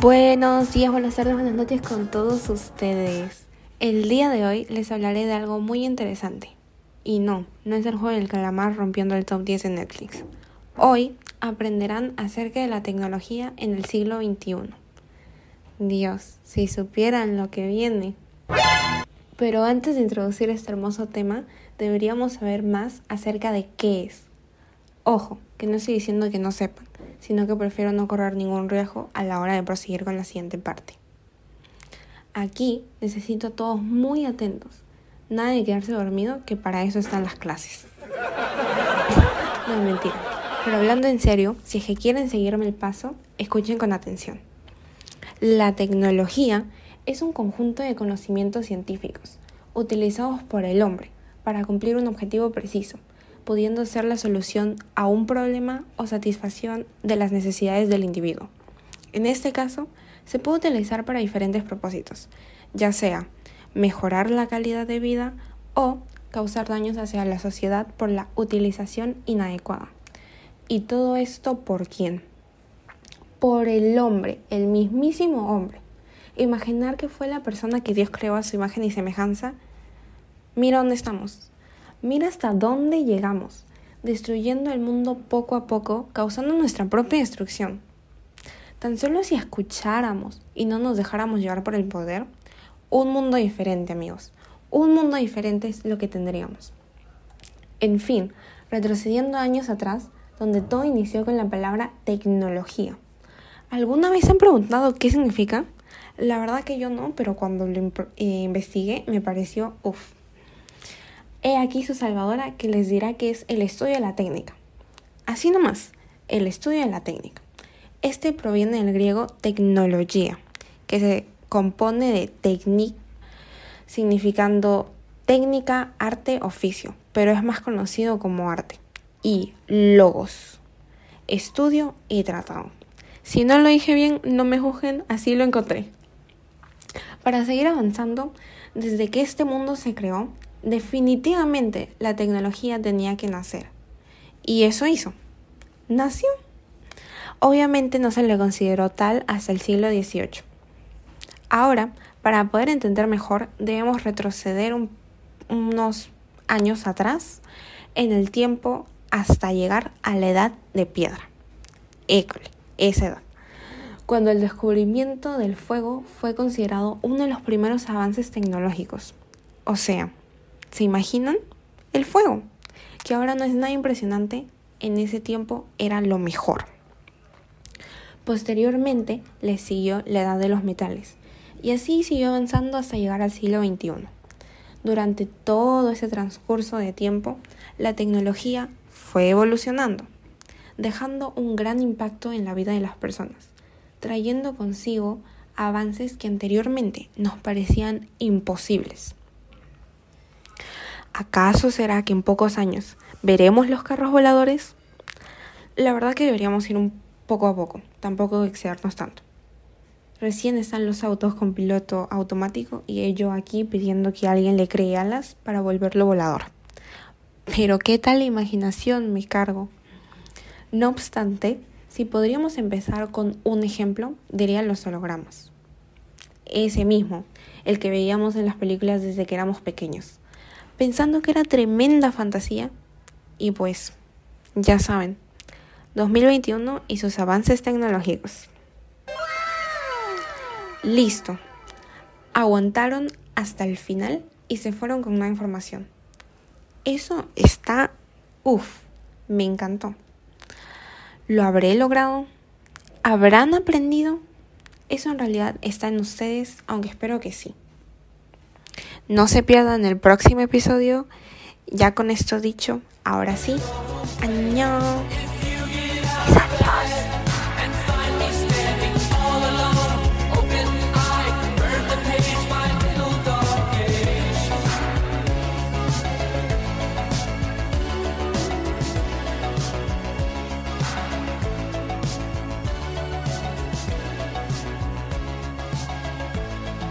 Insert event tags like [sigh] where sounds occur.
Buenos días, buenas tardes, buenas noches con todos ustedes. El día de hoy les hablaré de algo muy interesante. Y no, no es el juego del calamar rompiendo el top 10 de Netflix. Hoy aprenderán acerca de la tecnología en el siglo XXI. Dios, si supieran lo que viene. Pero antes de introducir este hermoso tema, deberíamos saber más acerca de qué es. Ojo, que no estoy diciendo que no sepan sino que prefiero no correr ningún riesgo a la hora de proseguir con la siguiente parte. Aquí necesito a todos muy atentos. Nada de quedarse dormido, que para eso están las clases. [laughs] no, mentira. Pero hablando en serio, si es que quieren seguirme el paso, escuchen con atención. La tecnología es un conjunto de conocimientos científicos utilizados por el hombre para cumplir un objetivo preciso pudiendo ser la solución a un problema o satisfacción de las necesidades del individuo. En este caso, se puede utilizar para diferentes propósitos, ya sea mejorar la calidad de vida o causar daños hacia la sociedad por la utilización inadecuada. ¿Y todo esto por quién? Por el hombre, el mismísimo hombre. Imaginar que fue la persona que Dios creó a su imagen y semejanza. Mira dónde estamos. Mira hasta dónde llegamos, destruyendo el mundo poco a poco, causando nuestra propia destrucción. Tan solo si escucháramos y no nos dejáramos llevar por el poder, un mundo diferente, amigos. Un mundo diferente es lo que tendríamos. En fin, retrocediendo años atrás, donde todo inició con la palabra tecnología. ¿Alguna vez han preguntado qué significa? La verdad que yo no, pero cuando lo eh, investigué me pareció uff, He aquí su salvadora que les dirá que es el estudio de la técnica. Así nomás, el estudio de la técnica. Este proviene del griego tecnología, que se compone de technic, significando técnica, arte, oficio, pero es más conocido como arte. Y logos, estudio y tratado. Si no lo dije bien, no me juzguen, así lo encontré. Para seguir avanzando, desde que este mundo se creó, definitivamente la tecnología tenía que nacer. Y eso hizo. Nació. Obviamente no se le consideró tal hasta el siglo XVIII. Ahora, para poder entender mejor, debemos retroceder unos años atrás en el tiempo hasta llegar a la edad de piedra. École, esa edad. Cuando el descubrimiento del fuego fue considerado uno de los primeros avances tecnológicos. O sea, ¿Se imaginan? El fuego, que ahora no es nada impresionante, en ese tiempo era lo mejor. Posteriormente le siguió la edad de los metales y así siguió avanzando hasta llegar al siglo XXI. Durante todo ese transcurso de tiempo, la tecnología fue evolucionando, dejando un gran impacto en la vida de las personas, trayendo consigo avances que anteriormente nos parecían imposibles. ¿Acaso será que en pocos años veremos los carros voladores? La verdad que deberíamos ir un poco a poco, tampoco excedernos tanto. Recién están los autos con piloto automático y yo aquí pidiendo que alguien le cree alas para volverlo volador. Pero qué tal imaginación me cargo. No obstante, si podríamos empezar con un ejemplo, diría los hologramas. Ese mismo, el que veíamos en las películas desde que éramos pequeños pensando que era tremenda fantasía. Y pues, ya saben, 2021 y sus avances tecnológicos. Listo. Aguantaron hasta el final y se fueron con una información. Eso está... Uf, me encantó. ¿Lo habré logrado? ¿Habrán aprendido? Eso en realidad está en ustedes, aunque espero que sí. No se pierdan el próximo episodio. Ya con esto dicho, ahora sí, año.